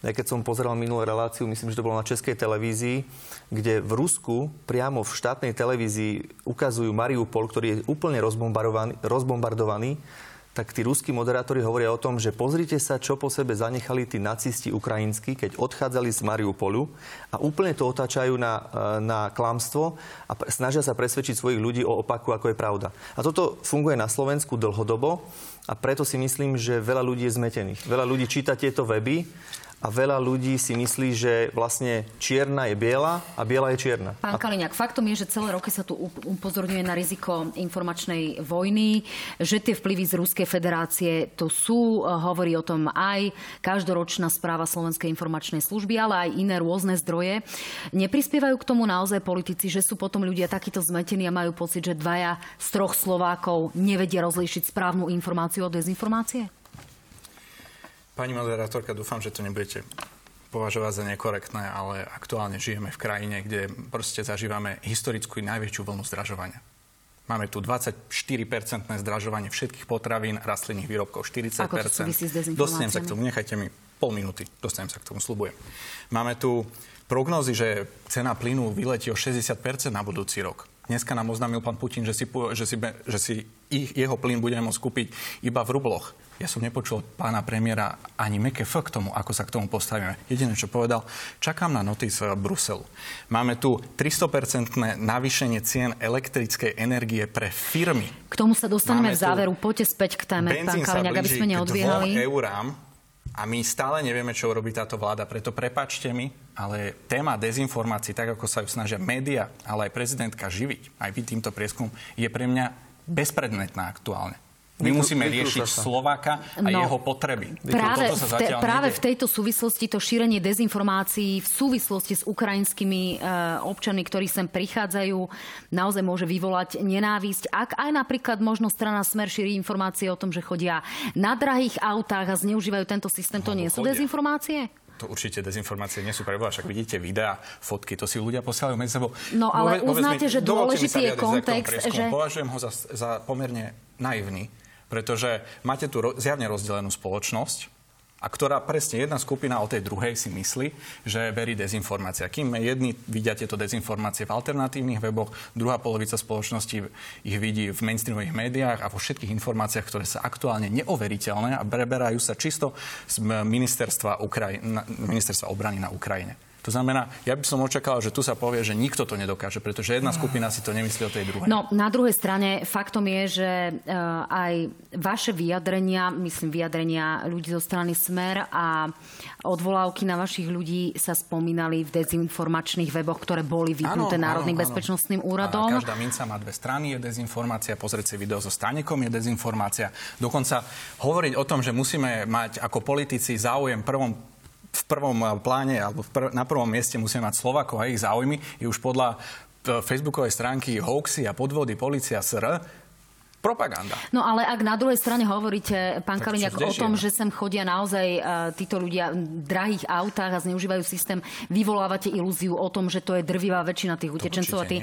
Ja keď som pozeral minulú reláciu, myslím, že to bolo na Českej televízii, kde v Rusku priamo v štátnej televízii ukazujú Mariupol, ktorý je úplne rozbombardovaný, rozbombardovaný tak tí ruskí moderátori hovoria o tom, že pozrite sa, čo po sebe zanechali tí nacisti ukrajinskí, keď odchádzali z Mariupolu a úplne to otáčajú na, e, na klamstvo a snažia sa presvedčiť svojich ľudí o opaku, ako je pravda. A toto funguje na Slovensku dlhodobo a preto si myslím, že veľa ľudí je zmetených. Veľa ľudí číta tieto weby a veľa ľudí si myslí, že vlastne čierna je biela a biela je čierna. Pán Kaliňák, faktom je, že celé roky sa tu upozorňuje na riziko informačnej vojny, že tie vplyvy z Ruskej federácie to sú, e, hovorí o tom aj každoročná správa Slovenskej informačnej služby, ale aj iné rôzne zdroje. Neprispievajú k tomu naozaj politici, že sú potom ľudia takíto zmetení a majú pocit, že dvaja z troch Slovákov nevedia rozlíšiť správnu informáciu od dezinformácie? Pani moderátorka, dúfam, že to nebudete považovať za nekorektné, ale aktuálne žijeme v krajine, kde proste zažívame historickú najväčšiu vlnu zdražovania. Máme tu 24-percentné zdražovanie všetkých potravín, rastlinných výrobkov 40 Ako to Dostanem sa k tomu, nechajte mi pol minúty, dostanem sa k tomu, slubujem. Máme tu prognózy, že cena plynu vyletí o 60% na budúci rok. Dneska nám oznámil pán Putin, že si, že si, že si ich, jeho plyn budeme môcť kúpiť iba v rubloch. Ja som nepočul pána premiéra ani meké F k tomu, ako sa k tomu postavíme. Jediné, čo povedal, čakám na notis Bruselu. Máme tu 300% navýšenie cien elektrickej energie pre firmy. K tomu sa dostaneme Máme v záveru. Poďte späť k téme, pán Kaliňák, aby sme neodbiehali. eurám a my stále nevieme, čo urobí táto vláda. Preto prepačte mi, ale téma dezinformácií, tak ako sa ju snažia média, ale aj prezidentka živiť, aj vy týmto prieskum, je pre mňa bezpredmetná aktuálne. My musíme riešiť Slováka a no, jeho potreby. Práve, v, te, práve v tejto súvislosti to šírenie dezinformácií v súvislosti s ukrajinskými e, občanmi, ktorí sem prichádzajú, naozaj môže vyvolať nenávisť. Ak aj napríklad možno strana Smer šíri informácie o tom, že chodia na drahých autách a zneužívajú tento systém, to no, nie sú chodia. dezinformácie? to určite dezinformácie nie sú pre však vidíte videá, fotky, to si ľudia posielajú medzi sebou. No ale Vôbec, uznáte, že dôležitý je kontext, že... Považujem ho za, za pomerne naivný, pretože máte tu zjavne rozdelenú spoločnosť, a ktorá presne jedna skupina o tej druhej si myslí, že verí dezinformácia. Kým jedni vidia tieto dezinformácie v alternatívnych weboch, druhá polovica spoločnosti ich vidí v mainstreamových médiách a vo všetkých informáciách, ktoré sa aktuálne neoveriteľné a preberajú sa čisto z ministerstva, Ukraj- ministerstva obrany na Ukrajine. To znamená, ja by som očakal, že tu sa povie, že nikto to nedokáže, pretože jedna skupina si to nemyslí o tej druhej. No, na druhej strane faktom je, že uh, aj vaše vyjadrenia, myslím vyjadrenia ľudí zo strany Smer a odvolávky na vašich ľudí sa spomínali v dezinformačných weboch, ktoré boli vypnuté Národným áno, bezpečnostným úradom. A každá minca má dve strany, je dezinformácia, pozrieť si video so Stanekom je dezinformácia. Dokonca hovoriť o tom, že musíme mať ako politici záujem prvom v prvom pláne alebo prv, na prvom mieste musíme mať Slovakov a ich záujmy, je už podľa e, facebookovej stránky hoaxy a podvody policia SR propaganda. No ale ak na druhej strane hovoríte, pán Kaliňák, o tom, že sem chodia naozaj uh, títo ľudia v drahých autách a zneužívajú systém, vyvolávate ilúziu o tom, že to je drvivá väčšina tých utečencov. A uh,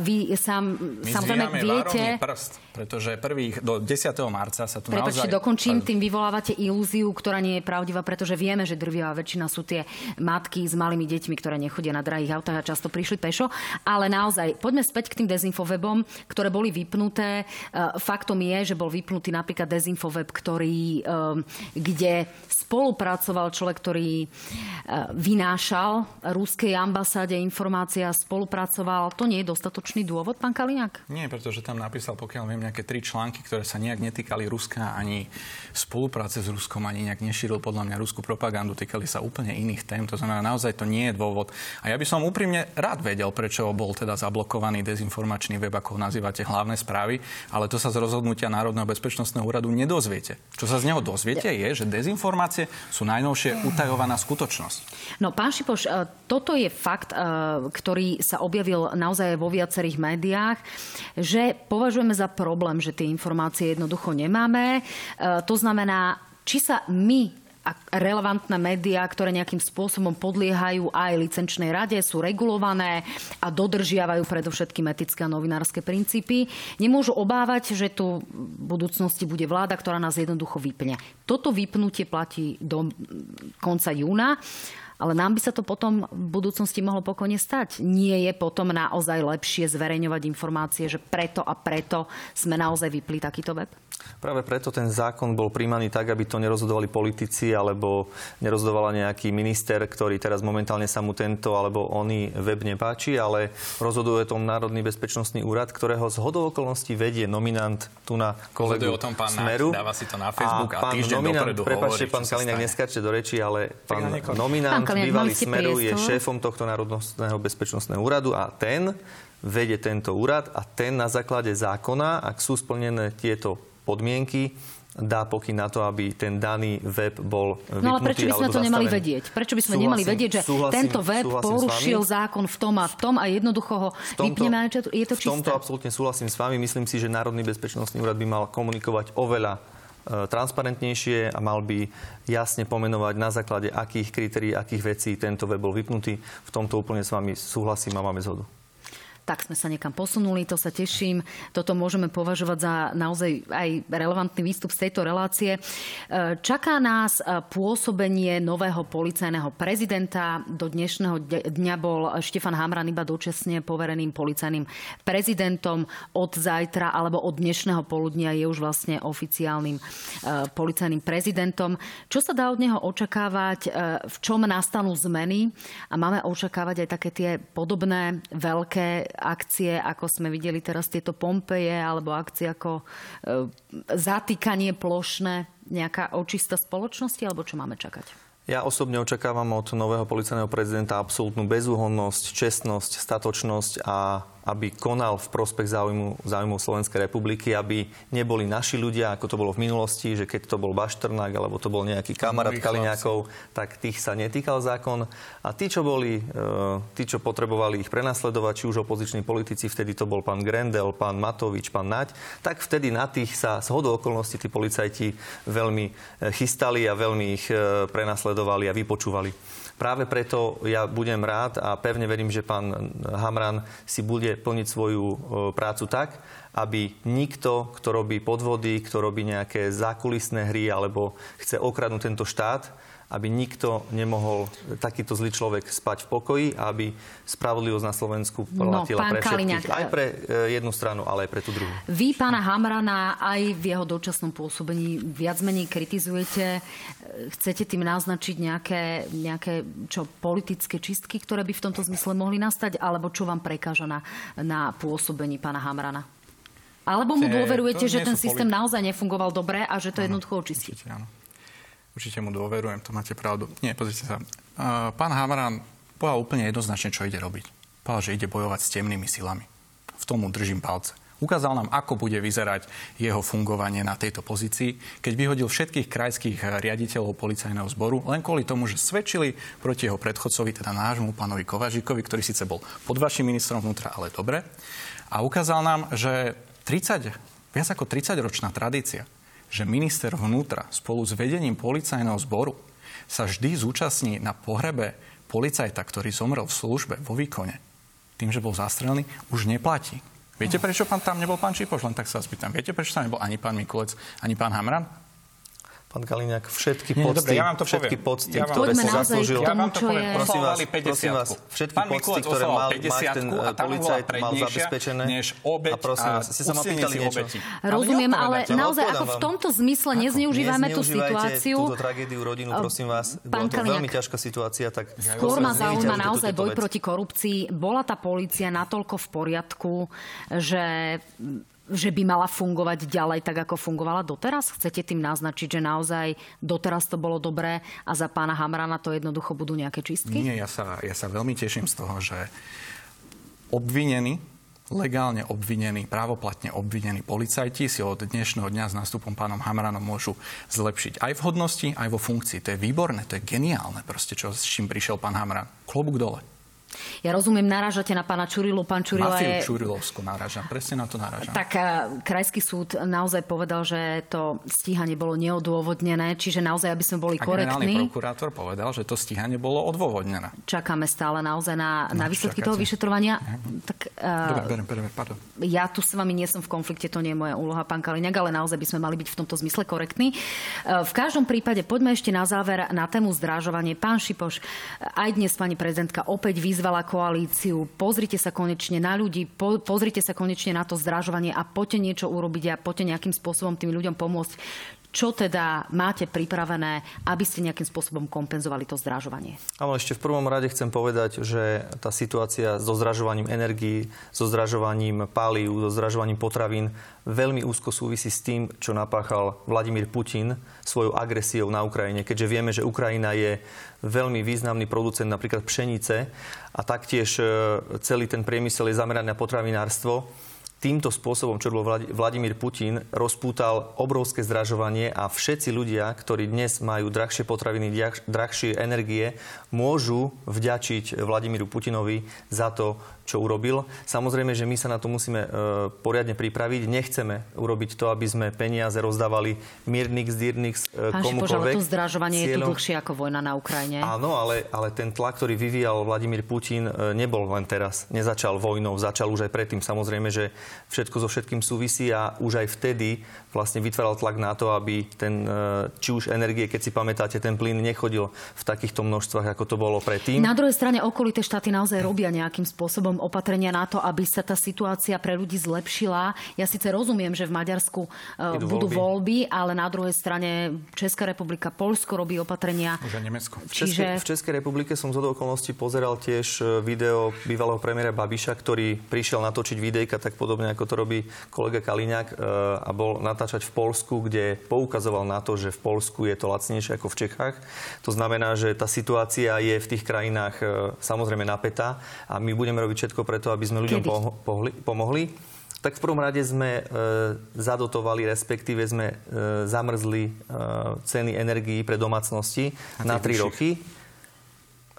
vy sám, My samozrejme viete... prst, pretože prvých do 10. marca sa tu Prepačte, naozaj... dokončím, tým vyvolávate ilúziu, ktorá nie je pravdivá, pretože vieme, že drvivá väčšina sú tie matky s malými deťmi, ktoré nechodia na drahých autách a často prišli pešo. Ale naozaj, poďme späť k tým dezinfowebom, ktoré boli vypnuté. Uh, faktom je, že bol vypnutý napríklad dezinfoweb, ktorý, um, kde spolupracoval človek, ktorý uh, vynášal ruskej ambasáde informácia, spolupracoval. To nie je dostatočný dôvod, pán Kaliňák? Nie, pretože tam napísal, pokiaľ viem, nejaké tri články, ktoré sa nejak netýkali Ruska ani spolupráce s Ruskom, ani nejak nešíril podľa mňa ruskú propagandu, týkali sa úplne iných tém. To znamená, naozaj to nie je dôvod. A ja by som úprimne rád vedel, prečo bol teda zablokovaný dezinformačný web, ako ho nazývate, hlavné správy, ale to sa z rozhodnutia Národného bezpečnostného úradu nedozviete. Čo sa z neho dozviete je, že dezinformácie sú najnovšie utajovaná skutočnosť. No, pán Šipoš, e, toto je fakt, e, ktorý sa objavil naozaj vo viacerých médiách, že považujeme za problém, že tie informácie jednoducho nemáme. E, to znamená, či sa my a relevantné médiá, ktoré nejakým spôsobom podliehajú aj licenčnej rade, sú regulované a dodržiavajú predovšetkým etické a novinárske princípy, nemôžu obávať, že tu v budúcnosti bude vláda, ktorá nás jednoducho vypne. Toto vypnutie platí do konca júna ale nám by sa to potom v budúcnosti mohlo pokojne stať. Nie je potom naozaj lepšie zverejňovať informácie, že preto a preto sme naozaj vypli takýto web? Práve preto ten zákon bol príjmaný tak, aby to nerozhodovali politici alebo nerozhodovala nejaký minister, ktorý teraz momentálne sa mu tento alebo oný web nepáči, ale rozhoduje tom Národný bezpečnostný úrad, ktorého z hodou okolností vedie nominant tu na kolegu o tom pán Smeru. dáva si to na Facebook a, a týždeň nominant, dopredu Prepačte, hovorí, pán Kaliňák neskáče do reči, ale pán nominant Pán Kaliňák, bývalý Smeru je šéfom tohto Národného bezpečnostného úradu a ten vedie tento úrad a ten na základe zákona, ak sú splnené tieto podmienky, dá pokyn na to, aby ten daný web bol vypnutý No ale prečo by sme to nemali vedieť? Prečo by sme Súhlasím- nemali vedieť, že súhlasím- tento web porušil zákon v tom a v tom a jednoducho ho tomto- vypneme a je to V tomto čisté? absolútne súhlasím s vami. Myslím si, že Národný bezpečnostný úrad by mal komunikovať oveľa transparentnejšie a mal by jasne pomenovať na základe akých kritérií, akých vecí tento web bol vypnutý. V tomto úplne s vami súhlasím a máme zhodu. Tak sme sa niekam posunuli, to sa teším. Toto môžeme považovať za naozaj aj relevantný výstup z tejto relácie. E, Čaká nás e, pôsobenie nového policajného prezidenta. Do dnešného dňa bol Štefan Hamran iba dočasne povereným policajným prezidentom. Od zajtra alebo od dnešného poludnia je už vlastne oficiálnym e, policajným prezidentom. Čo sa dá od neho očakávať? V čom nastanú zmeny? A máme očakávať aj také tie podobné veľké akcie, ako sme videli teraz tieto Pompeje, alebo akcie ako e, zatýkanie plošné, nejaká očista spoločnosti, alebo čo máme čakať? Ja osobne očakávam od nového policajného prezidenta absolútnu bezúhonnosť, čestnosť, statočnosť a aby konal v prospech záujmu, záujmu Slovenskej republiky, aby neboli naši ľudia, ako to bolo v minulosti, že keď to bol Bašternák alebo to bol nejaký kamarát Kaliňákov, tak tých sa netýkal zákon. A tí, čo boli, e, tí, čo potrebovali ich prenasledovať, či už opoziční politici, vtedy to bol pán Grendel, pán Matovič, pán Naď, tak vtedy na tých sa z hodou okolností tí policajti veľmi e, chystali a veľmi ich e, prenasledovali a vypočúvali. Práve preto ja budem rád a pevne verím, že pán Hamran si bude plniť svoju e, prácu tak, aby nikto, kto robí podvody, kto robí nejaké zákulisné hry alebo chce okradnúť tento štát, aby nikto nemohol, takýto zlý človek, spať v pokoji a aby spravodlivosť na Slovensku platila pán pre všetkých. Kaliňák, Aj pre e, jednu stranu, ale aj pre tú druhú. Vy pána Hamrana aj v jeho dočasnom pôsobení viac menej kritizujete. Chcete tým naznačiť nejaké, nejaké čo, politické čistky, ktoré by v tomto zmysle mohli nastať? Alebo čo vám prekáža na, na pôsobení pána Hamrana? Alebo mu dôverujete, že ten systém politi- naozaj nefungoval dobre a že to jednoducho očistí? Určite áno. Určite mu dôverujem, to máte pravdu. Nie, pozrite sa. Pán Hamaran povedal úplne jednoznačne, čo ide robiť. Povedal, že ide bojovať s temnými silami. V tomu držím palce. Ukázal nám, ako bude vyzerať jeho fungovanie na tejto pozícii, keď vyhodil všetkých krajských riaditeľov policajného zboru, len kvôli tomu, že svedčili proti jeho predchodcovi, teda nášmu pánovi Kovažikovi, ktorý síce bol pod vašim ministrom vnútra, ale dobre. A ukázal nám, že 30 viac ako 30-ročná tradícia, že minister vnútra spolu s vedením policajného zboru sa vždy zúčastní na pohrebe policajta, ktorý zomrel v službe, vo výkone, tým, že bol zastrelený, už neplatí. Viete, prečo pán tam nebol pán Čipoš? Len tak sa spýtam. Viete, prečo tam nebol ani pán Mikulec, ani pán Hamran? Pán Kaliňák, všetky Nie, pocty, dobre, ja vám to všetky poviem. pocty, Ja vám- ktoré si zaslúžil. Ja vám to poviem. Prosím vás, Oslavovali 50. prosím vás, všetky Pán pocty, ktoré mal, 50 mal ten bola policajt, mal zabezpečené. než obeť a prosím vás, ste sa ma pýtali niečo. obeti. Rozumiem, ale neodpovedáte. naozaj ako v tomto zmysle nezneužívajme tú Nezneužívajte situáciu. túto tragédiu rodinu, prosím vás. Pán Bola to Kaliňák. veľmi ťažká situácia, tak Skôr ma zaujíma naozaj boj proti korupcii. Bola tá polícia natoľko v poriadku, že že by mala fungovať ďalej tak, ako fungovala doteraz? Chcete tým naznačiť, že naozaj doteraz to bolo dobré a za pána Hamrana to jednoducho budú nejaké čistky? Nie, ja sa, ja sa veľmi teším z toho, že obvinení, legálne obvinení, právoplatne obvinení policajti si od dnešného dňa s nástupom pánom Hamranom môžu zlepšiť aj v hodnosti, aj vo funkcii. To je výborné, to je geniálne proste, čo, s čím prišiel pán Hamran. Klobúk dole. Ja rozumiem, narážate na pána Čurilu. Pán Čurila Mafiu je... Čurilovskú náražam, presne na to náražam. Tak krajský súd naozaj povedal, že to stíhanie bolo neodôvodnené, čiže naozaj, aby sme boli A korektní. prokurátor povedal, že to stíhanie bolo odôvodnené. Čakáme stále naozaj na, na No, výsledky čakáte. toho vyšetrovania. Tak, eh, Dobre, berem, berem, pardon. ja tu s vami nie som v konflikte, to nie je moja úloha, pán Kaliňák, ale naozaj by sme mali byť v tomto zmysle korektní. E, V každom prípade poďme ešte na záver na tému zdražovanie. Pán Šipoš, aj dnes pani prezidentka opäť vyzvala koalíciu. Pozrite sa konečne na ľudí, po, pozrite sa konečne na to zdražovanie a poďte niečo urobiť a poďte nejakým spôsobom tým ľuďom pomôcť. Čo teda máte pripravené, aby ste nejakým spôsobom kompenzovali to zdražovanie? Ale ešte v prvom rade chcem povedať, že tá situácia so zdražovaním energií, so zdražovaním palív, so zdražovaním potravín veľmi úzko súvisí s tým, čo napáchal Vladimír Putin svojou agresiou na Ukrajine. Keďže vieme, že Ukrajina je veľmi významný producent napríklad pšenice a taktiež e, celý ten priemysel je zameraný na potravinárstvo, týmto spôsobom, čo robil Vlad- Vladimír Putin, rozpútal obrovské zdražovanie a všetci ľudia, ktorí dnes majú drahšie potraviny, drahšie energie, môžu vďačiť Vladimíru Putinovi za to, čo urobil. Samozrejme, že my sa na to musíme e, poriadne pripraviť. Nechceme urobiť to, aby sme peniaze rozdávali Mirnix, Dirnix, e, Pán komukoľvek. to zdražovanie je tu Cieľom- dlhšie ako vojna na Ukrajine. Áno, ale, ale ten tlak, ktorý vyvíjal Vladimír Putin, e, nebol len teraz. Nezačal vojnou, začal už aj predtým. Samozrejme, že všetko so všetkým súvisí a už aj vtedy vlastne vytváral tlak na to, aby ten, e, či už energie, keď si pamätáte, ten plyn nechodil v takýchto množstvách, ako to bolo predtým. Na druhej strane okolité štáty naozaj robia nejakým spôsobom opatrenia na to, aby sa tá situácia pre ľudí zlepšila. Ja síce rozumiem, že v Maďarsku uh, Idú budú voľby. voľby, ale na druhej strane Česká republika, Polsko robí opatrenia. Už aj Nemecko. V Českej, Čiže v Českej republike som z okolností pozeral tiež e, video bývalého premiéra Babiša, ktorý prišiel natočiť videjka tak podobne, ako to robí kolega Kaliňák e, a bol natáčať v Polsku, kde poukazoval na to, že v Polsku je to lacnejšie ako v Čechách. To znamená, že tá situácia je v tých krajinách e, samozrejme napätá a my budeme robiť všetko preto, aby sme ľuďom poho- pohli- pomohli. Tak v prvom rade sme e, zadotovali, respektíve sme e, zamrzli e, ceny energií pre domácnosti Na na, tých 3 vyšších. roky.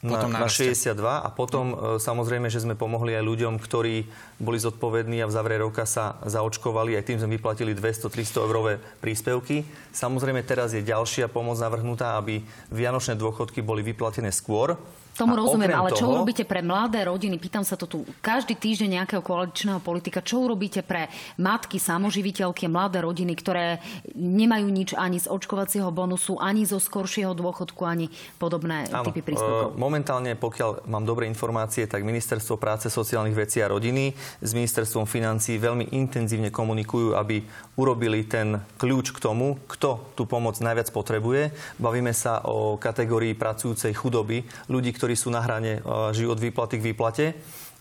Na, Potom na narastie. 62 a potom e, samozrejme, že sme pomohli aj ľuďom, ktorí boli zodpovední a v závere roka sa zaočkovali. Aj tým sme vyplatili 200-300 eurové príspevky. Samozrejme teraz je ďalšia pomoc navrhnutá, aby vianočné dôchodky boli vyplatené skôr. Tomu A rozumiem, ale čo toho- urobíte pre mladé rodiny? Pýtam sa to tu každý týždeň nejakého koaličného politika. Čo urobíte pre matky, samoživiteľky, mladé rodiny, ktoré nemajú nič ani z očkovacieho bonusu, ani zo skoršieho dôchodku, ani podobné Áno, typy príspevkov? e, momentálne, pokiaľ mám dobré informácie, tak Ministerstvo práce, sociálnych vecí a rodiny s Ministerstvom financí veľmi intenzívne komunikujú, aby urobili ten kľúč k tomu, kto tú pomoc najviac potrebuje. Bavíme sa o kategórii pracujúcej chudoby, ľudí, ktorí sú na hrane, e, žijú od výplaty k výplate.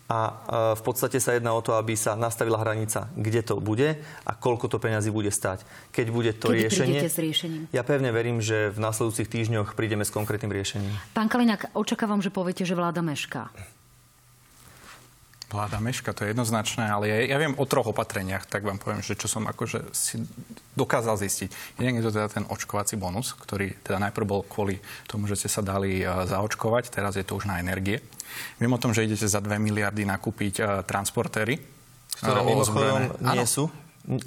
A e, v podstate sa jedná o to, aby sa nastavila hranica, kde to bude a koľko to peňazí bude stať. Keď bude to Kedy riešenie... s riešením? Ja pevne verím, že v nasledujúcich týždňoch prídeme s konkrétnym riešením. Pán Kaliňák, očakávam, že poviete, že vláda mešká. Vláda meška, to je jednoznačné, ale ja, ja viem o troch opatreniach, tak vám poviem, že čo som akože si dokázal zistiť. Jeden je to teda ten očkovací bonus, ktorý teda najprv bol kvôli tomu, že ste sa dali uh, zaočkovať, teraz je to už na energie. Viem o tom, že idete za 2 miliardy nakúpiť uh, transportéry. Ktoré uh, mimochodom nie sú.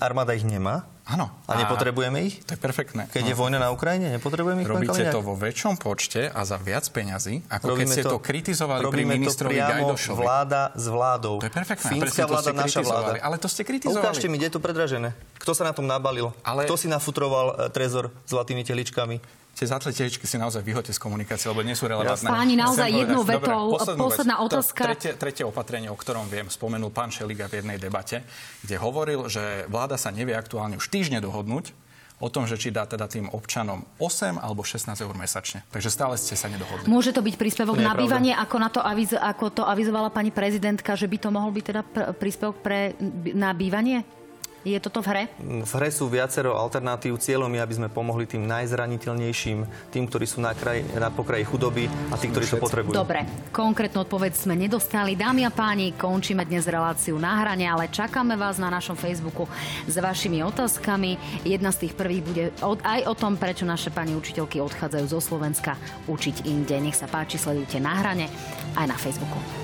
Armáda ich nemá? Áno. A nepotrebujeme ich? To je perfektné. Keď je vojna na Ukrajine, nepotrebujeme ich? Robíte to vo väčšom počte a za viac peňazí, ako keď Robíme ste to, kritizovali pri ministrovi to Gajdošovi. vláda s vládou. To je perfektné. Fínska to vláda, naša vláda. Ale to ste kritizovali. Ukážte mi, kde je to predražené. Kto sa na tom nabalil? Ale- Kto si nafutroval e, trezor zlatými teličkami? Tie zlaté teličky si naozaj vyhoďte z komunikácie, lebo nie sú relevantné. Páni, naozaj jednou vetou, posledná vec. To otázka. Tretie, tretie opatrenie, o ktorom viem, spomenul pán Šeliga v jednej debate, kde hovoril, že vláda sa nevie aktuálne už týždne dohodnúť o tom, že či dá teda tým občanom 8 alebo 16 eur mesačne. Takže stále ste sa nedohodli. Môže to byť príspevok To na bývanie, ako, na to aviz, ako to avizovala pani prezidentka, že by to mohol byť teda pr- príspevok pre, na bývanie? Je toto v hre? V hre sú viacero alternatív. Cieľom je, aby sme pomohli tým najzraniteľnejším, tým, ktorí sú na, kraj, na pokraji chudoby a tí, ktorí to potrebujú. Dobre, konkrétnu odpoveď sme nedostali. Dámy a páni, končíme dnes reláciu na hrane, ale čakáme vás na našom Facebooku s vašimi otázkami. Jedna z tých prvých bude od, aj o tom, prečo naše pani učiteľky odchádzajú zo Slovenska učiť inde. Nech sa páči, sledujte na hrane aj na Facebooku.